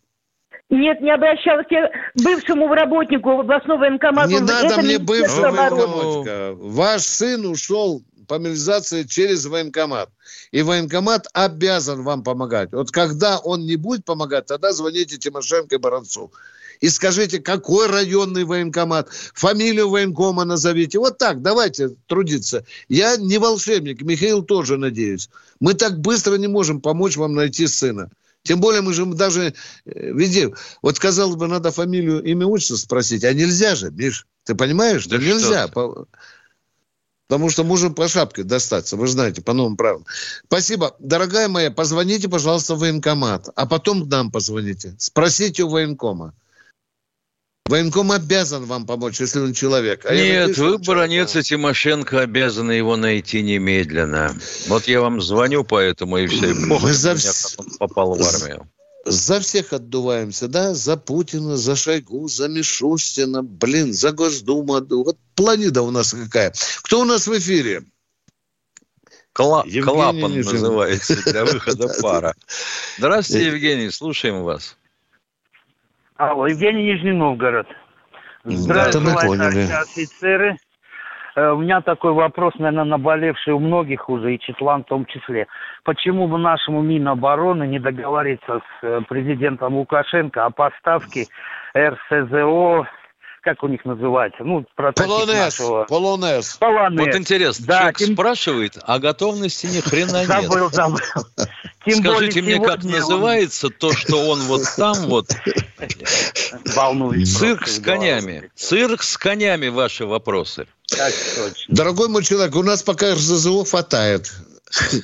Нет, не обращалась я бывшему работнику областного военкомата. Не надо мне бывшего военкоматика. Ваш сын ушел по мобилизации через военкомат. И военкомат обязан вам помогать. Вот когда он не будет помогать, тогда звоните Тимошенко и Баранцу. И скажите, какой районный военкомат, фамилию военкома назовите. Вот так, давайте трудиться. Я не волшебник, Михаил тоже, надеюсь. Мы так быстро не можем помочь вам найти сына. Тем более мы же даже э, везде... Вот, казалось бы, надо фамилию, имя, отчество спросить. А нельзя же, Миш. Ты понимаешь? Да, да нельзя. По... Потому что можем по шапке достаться, вы знаете, по новым правилам. Спасибо. Дорогая моя, позвоните, пожалуйста, в военкомат, а потом к нам позвоните. Спросите у военкома. Военком обязан вам помочь, если он человек. А Нет, надеюсь, вы, баронец и Тимошенко, обязаны его найти немедленно. Вот я вам звоню поэтому, и все. И похуй, за... меня, попал в армию. За всех отдуваемся, да? За Путина, за Шойгу, за Мишустина, блин, за Госдуму. Вот планета у нас какая. Кто у нас в эфире? Кла- клапан Нижин. называется для выхода [laughs] пара. Здравствуйте, Евгений, слушаем вас. Алло, Евгений Нижний Новгород. Здравствуйте, товарищи офицеры. Э, у меня такой вопрос, наверное, наболевший у многих уже, и Четлан в том числе. Почему бы нашему Минобороны не договориться с э, президентом Лукашенко о поставке РСЗО как у них называется? Ну, прототип нашего... Полонез. Полонез. Вот интересно, да, человек тем... спрашивает, а готовности ни хрена нет. Забыл, забыл. Тем Скажите мне, как называется он... то, что он вот там вот... Волнует. Цирк с конями. Цирк с конями ваши вопросы. Так точно. Дорогой мой человек, у нас пока РЗЗО хватает. [laughs]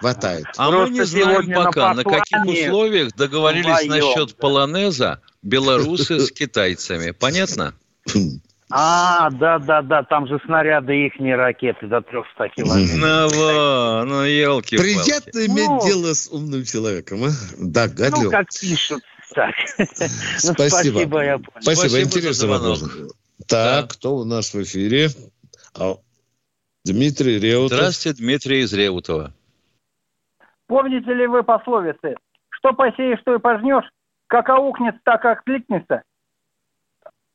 Хватает. А мы не знаем пока, на, каких условиях договорились насчет полонеза белорусы с китайцами. Понятно? [laughs] А, да, да, да, там же снаряды их не ракеты до 300 километров. Ну, ну, елки Приятно иметь ну, дело с умным человеком, а? Да, гадлю. Ну, как пишут. Так. [laughs] Ну, спасибо. спасибо, я понял. Спасибо, спасибо интересный вопрос. Так, да. кто у нас в эфире? А, Дмитрий Реутов. Здравствуйте, Дмитрий из Реутова. Помните ли вы пословицы? Что посеешь, что и пожнешь? Как аукнет, так и откликнется.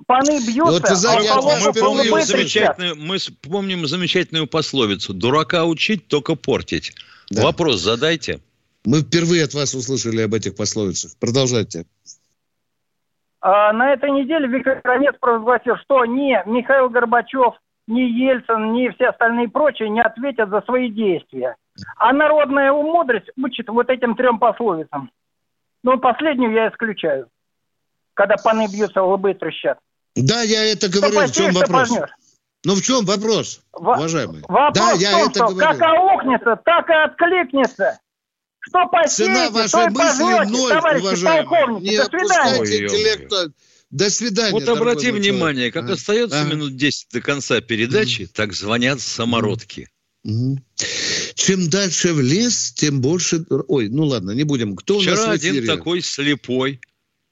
Паны бьются, вот, а знаете, а мы, помним замечательную, мы помним замечательную пословицу. Дурака учить, только портить. Да. Вопрос задайте. Мы впервые от вас услышали об этих пословицах. Продолжайте. А, на этой неделе Виктор Кранец провозгласил, что ни Михаил Горбачев, ни Ельцин, ни все остальные прочие не ответят за свои действия. А народная мудрость учит вот этим трем пословицам. Ну, последнюю я исключаю. Когда паны бьются, лбы трещат. Да, я это говорю. Что в чем вопрос? Пожнешь. Ну, в чем вопрос, Во- уважаемый? Вопрос да, я том, это что говорю. как аукнется, так и откликнется. Что посеете, Цена вашей мысли ноль, товарищи уважаемый. Не До свидания. интеллекта. До свидания. Вот обрати внимание, человек. как а? остается а? минут 10 до конца передачи, mm так звонят самородки. mm Чем дальше в лес, тем больше... Ой, ну ладно, не будем. Кто Вчера у нас один такой слепой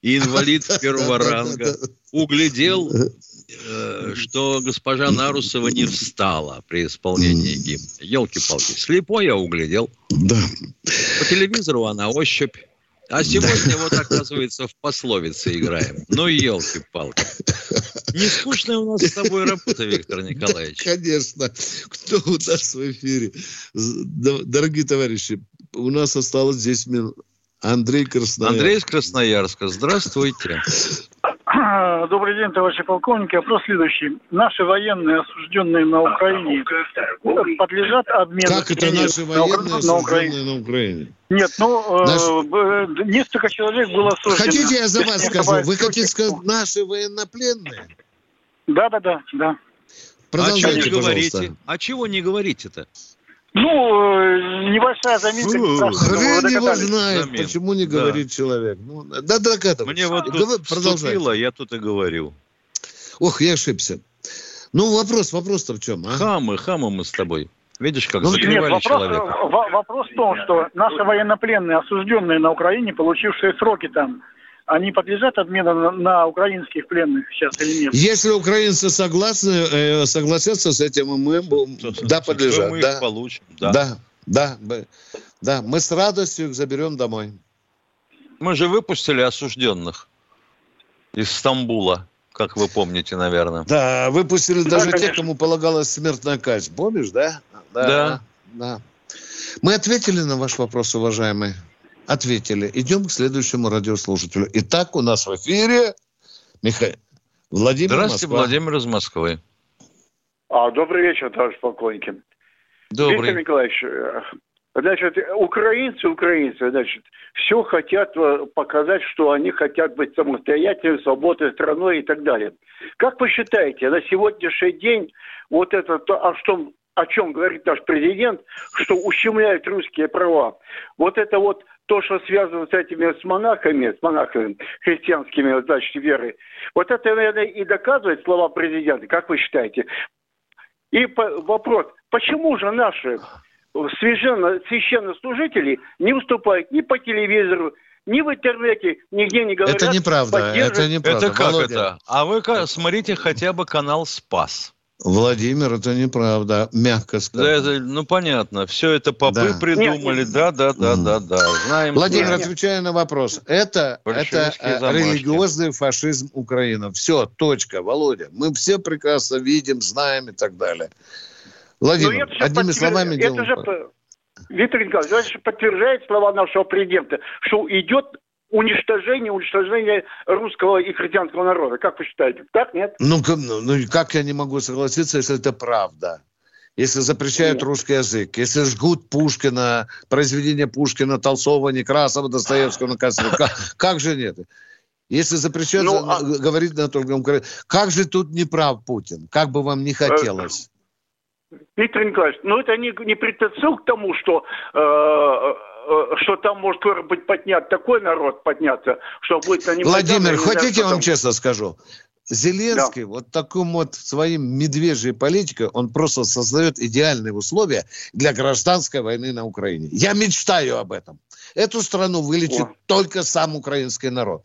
и инвалид первого ранга углядел, э, что госпожа Нарусова не встала при исполнении гимна. Елки-палки, слепой я углядел. Да. По телевизору она ощупь. А сегодня вот, оказывается, в пословице играем. Ну, елки-палки. Не скучная у нас с тобой работа, Виктор Николаевич. Да, конечно. Кто у нас в эфире? Дорогие товарищи, у нас осталось 10 минут. Андрей Красноярск. Андрей из Красноярска. Здравствуйте. [coughs] Добрый день, товарищи полковники. Вопрос следующий. Наши военные, осужденные на Украине, подлежат обмену... Как это наши военные, на, осужденные на Украине? Нет, ну, Наш... э, несколько человек было осуждено. Хотите, я за вас скажу? Вы хотите сказать, наши военнопленные? Да, да, да, да. Продолжайте, а чего не говорите? А чего не говорите-то? Ну, э, небольшая заминка. Ну, хрен его знает, Замин. почему не говорит да. человек. Ну, да, догадывайся. Мне вот тут вступило, я тут и говорю. Ох, я ошибся. Ну, вопрос, вопрос-то в чем, а? Хамы, хамы мы с тобой. Видишь, как ну, закрывали нет, вопрос, человека. Вопрос в том, что наши военнопленные, осужденные на Украине, получившие сроки там, они подлежат обмену на, на украинских пленных сейчас или нет? Если украинцы согласны, э, согласятся с этим, мы да, подлежат. Мы да. их получим. Да. да, да, мы, да, мы с радостью их заберем домой. Мы же выпустили осужденных из Стамбула, как вы помните, наверное. Да, выпустили да, даже конечно. тех, кому полагалась смертная казнь. Помнишь, да? Да. да. да. Мы ответили на ваш вопрос, уважаемый. Ответили. Идем к следующему радиослушателю. Итак, у нас в эфире Михаил Владимир Здравствуйте, Москва. Владимир из Москвы. А, добрый вечер, товарищ полковники. Добрый. Виктор Николаевич, э, значит, украинцы, украинцы, значит, все хотят э, показать, что они хотят быть самостоятельной, свободной страной и так далее. Как вы считаете, на сегодняшний день вот это, то, о, что, о чем говорит наш президент, что ущемляют русские права, вот это вот то, что связано с этими с монахами, с монахами христианскими, значит, веры, вот это, наверное, и доказывает слова президента, как вы считаете? И вопрос, почему же наши священно, священнослужители не выступают ни по телевизору, ни в интернете, нигде не говорят. Это неправда, это неправда. Это как Володя. это? А вы смотрите хотя бы канал «Спас». Владимир, это неправда, мягко сказать. Да, ну понятно, все это попы да. придумали, да, да, да, да, да. Знаем. Владимир, нет. отвечая на вопрос, это, это э, религиозный фашизм Украины. Все, точка, Володя. Мы все прекрасно видим, знаем и так далее. Владимир, одними словами это делаем. Же, Виктор Николаевич, это же подтверждает слова нашего президента, что идет уничтожение, уничтожение русского и христианского народа. Как вы считаете? Так, нет? Ну, ну, ну как я не могу согласиться, если это правда? Если запрещают нет. русский язык, если жгут Пушкина, произведения Пушкина, Толстого, Некрасова, Достоевского на [laughs] как, как же нет? Если запрещают ну, а... говорить на Украине, как же тут не прав Путин? Как бы вам не хотелось? Виктор Николаевич, ну это не, не предпосыл к тому, что э, Э, что там может быть поднят такой народ подняться, что будет на Владимир, хотите, я вам честно скажу? Зеленский да. вот таким вот своим медвежьей политикой, он просто создает идеальные условия для гражданской войны на Украине. Я мечтаю об этом. Эту страну вылечит О. только сам украинский народ.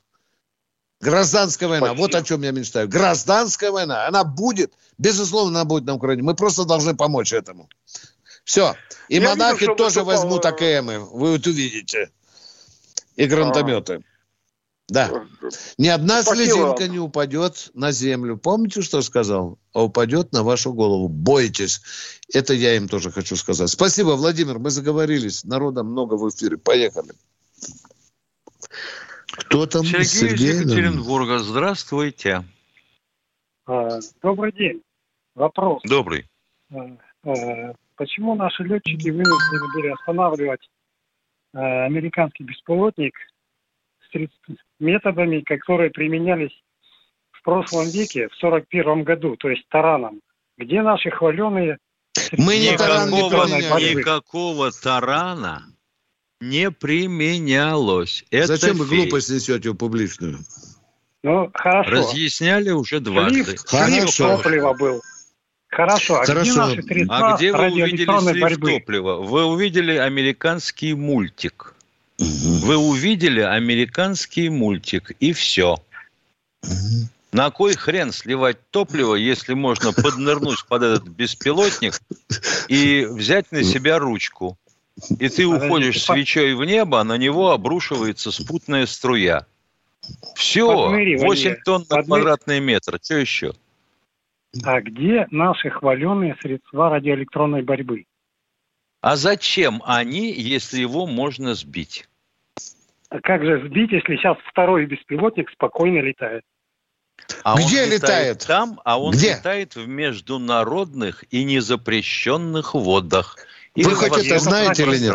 Гражданская война, Спасибо. вот о чем я мечтаю. Гражданская война, она будет, безусловно, она будет на Украине. Мы просто должны помочь этому. Все. И Я монахи вижу, тоже выступал... возьмут АКМы. Вы вот увидите. И гранатометы. А. Да. Ни одна Спасибо. слезинка не упадет на землю. Помните, что сказал? А упадет на вашу голову. Бойтесь. Это я им тоже хочу сказать. Спасибо, Владимир. Мы заговорились. Народа много в эфире. Поехали. Кто там? Сергей, Сергей из Екатеринбурга. Здравствуйте. А, добрый день. Вопрос. Добрый. Почему наши летчики вынуждены были останавливать э, американский беспилотник с методами, которые применялись в прошлом веке, в 41 году, то есть тараном? Где наши хваленые... Мы не Никакого тарана не применялось. Это Зачем вы глупость несете публичную? Ну, хорошо. Разъясняли уже дважды. Слив, слив топлива был. Хорошо, а Хорошо. где наши средства А где вы увидели слив борьбы? топлива? Вы увидели американский мультик. Угу. Вы увидели американский мультик, и все. Угу. На кой хрен сливать топливо, если можно поднырнуть под этот беспилотник и взять на себя ручку? И ты уходишь свечой в небо, а на него обрушивается спутная струя. Все, 8 тонн на квадратный метр. Что еще? А где наши хваленые средства радиоэлектронной борьбы? А зачем они, если его можно сбить? А как же сбить, если сейчас второй беспилотник спокойно летает? А Где он летает? Там, а он Где? летает в международных и незапрещенных водах. Вы хоть это знаете или нет?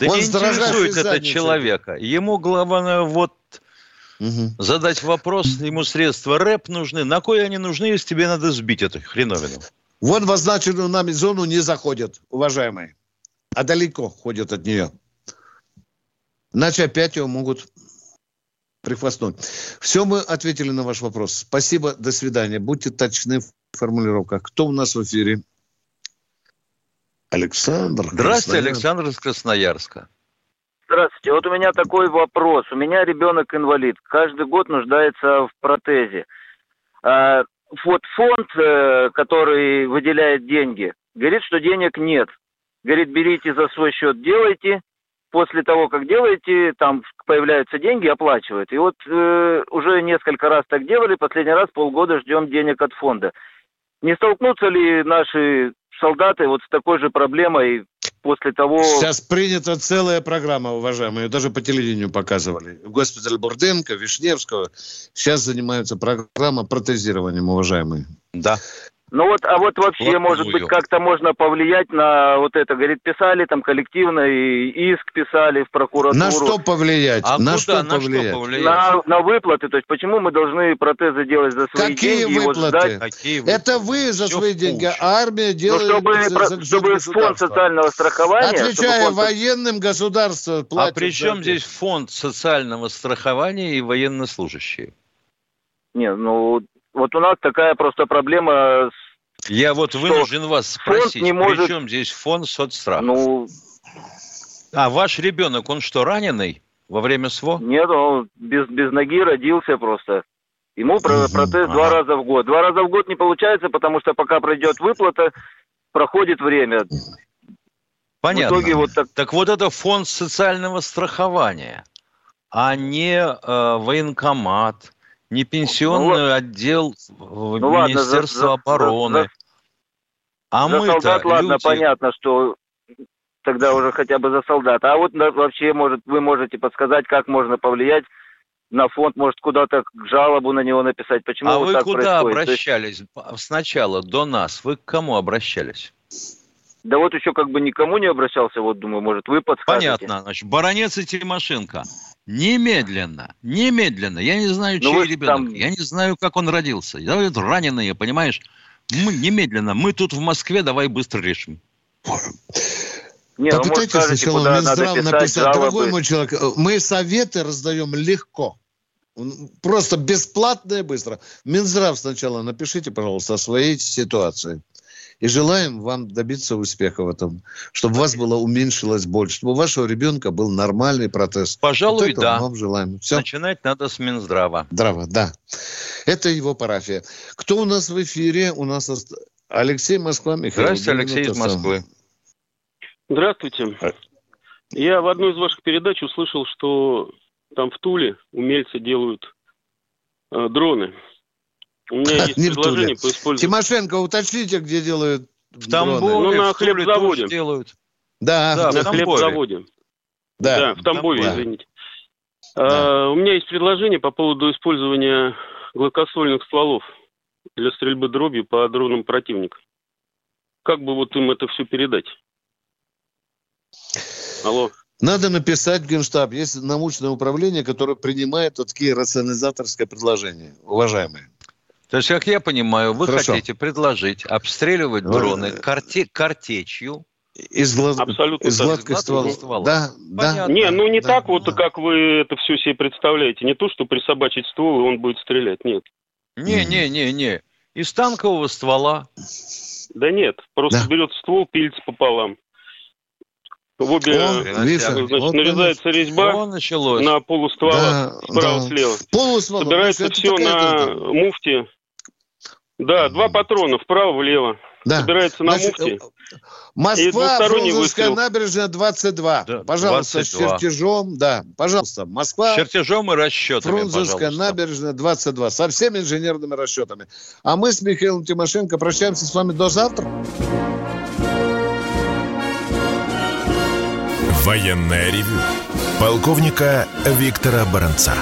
Да он не интересует это человека. Ему главное вот угу. задать вопрос, ему средства рэп нужны. На кой они нужны, если тебе надо сбить эту хреновину? Вон в означенную нами зону не заходят, уважаемые. А далеко ходят от нее. Иначе опять его могут прихвастнуть. Все, мы ответили на ваш вопрос. Спасибо, до свидания. Будьте точны в формулировках. Кто у нас в эфире? Александр. Здравствуйте, Александр из Красноярска. Здравствуйте. Вот у меня такой вопрос. У меня ребенок инвалид. Каждый год нуждается в протезе. А, вот фонд, э, который выделяет деньги, говорит, что денег нет. Говорит, берите за свой счет, делайте. После того, как делаете, там появляются деньги, оплачивают. И вот э, уже несколько раз так делали, последний раз полгода ждем денег от фонда. Не столкнутся ли наши солдаты вот с такой же проблемой после того... Сейчас принята целая программа, уважаемые, даже по телевидению показывали. В госпитале Бурденко, Вишневского сейчас занимаются программа протезированием, уважаемые. Да. Ну вот, а вот вообще, Плохую. может быть, как-то можно повлиять на вот это. Говорит, писали там коллективно и иск писали в прокуратуру. На что повлиять? А на, куда? Что на повлиять? что повлиять? На, на выплаты. То есть почему мы должны протезы делать за свои Какие деньги? Выплаты? Вот ждать... Какие выплаты? Это вы за Все свои деньги, а армия делает ну, чтобы, за, за чтобы фонд социального страхования... Отвечая фонд... военным, государство платит... А при чем здесь фонд социального страхования и военнослужащие? Не, ну вот у нас такая просто проблема с я вот вынужден вас спросить, не может... при чем здесь фонд соцстрах? Ну... А ваш ребенок, он что, раненый во время СВО? Нет, он без, без ноги родился просто. Ему протез ага. два раза в год. Два раза в год не получается, потому что пока пройдет выплата, проходит время. Понятно. В итоге вот так... так вот это фонд социального страхования, а не э, военкомат, не пенсионный ну, отдел ну, Министерства ладно, обороны. За, за, а за солдат, ладно, люди... понятно, что тогда уже хотя бы за солдата. А вот вообще, может, вы можете подсказать, как можно повлиять на фонд, может, куда-то жалобу на него написать. Почему а вот вы так куда происходит? обращались? Сначала, до нас, вы к кому обращались? Да вот еще как бы никому не обращался, вот думаю, может, вы подскажете. Понятно, значит, Баранец и Тимошенко. Немедленно, немедленно. Я не знаю, ну, чей ребенок. Там... Я не знаю, как он родился. Я говорю, раненые, понимаешь? Мы немедленно. Мы тут в Москве, давай быстро решим. Не, Попытайтесь ну, скажете, сначала Минздрав написать, жалобы. дорогой мой человек, мы советы раздаем легко. Просто бесплатно и быстро. Минздрав сначала напишите, пожалуйста, о своей ситуации. И желаем вам добиться успеха в этом, чтобы у вас было уменьшилось больше, чтобы у вашего ребенка был нормальный протез. Пожалуй, вот да. вам желаем. Все? Начинать надо с Минздрава. Здрава, да. Это его парафия. Кто у нас в эфире? У нас Алексей Москва, Михаил. Здравствуйте, Алексей из Москвы. Здравствуйте. А. Я в одной из ваших передач услышал, что там в Туле умельцы делают э, дроны. У меня есть не предложение по использованию. Тимошенко, уточните, где делают В Тамбове, ну, на хлебзаводе. делают. Да, да на хлебзаводе. Да, да, в Тамбове, да. извините. Да. А, у меня есть предложение по поводу использования гладкосольных стволов для стрельбы дробью по дронам противника. Как бы вот им это все передать? Алло. Надо написать в Генштаб. Есть научное управление, которое принимает вот такие рационализаторские предложения, уважаемые. То есть, как я понимаю, вы Хорошо. хотите предложить обстреливать дроны карте, картечью, из, глаз... Абсолютно из гладкой ствола. ствола. Да, да. Не, ну не да, так да. вот, как вы это все себе представляете. Не то, что присобачить ствол, и он будет стрелять. Нет. Не, не, не, не. Из танкового ствола. Да нет, просто да. берет ствол, пилится пополам. В обе, О, значит, вот нарезается он, резьба началось. на полуствола да, справа-слева. Да. Полуствола. Собирается все на муфте да, два патрона вправо-влево. Да. Собирается на Значит, муфте. Москва, Фрунзенская набережная, 22. Да, пожалуйста, 22. с чертежом. Да, пожалуйста. Москва. С чертежом и расчетами, Фрунзенская пожалуйста. набережная, 22. Со всеми инженерными расчетами. А мы с Михаилом Тимошенко прощаемся с вами до завтра. Военная ревю. Полковника Виктора Баранца.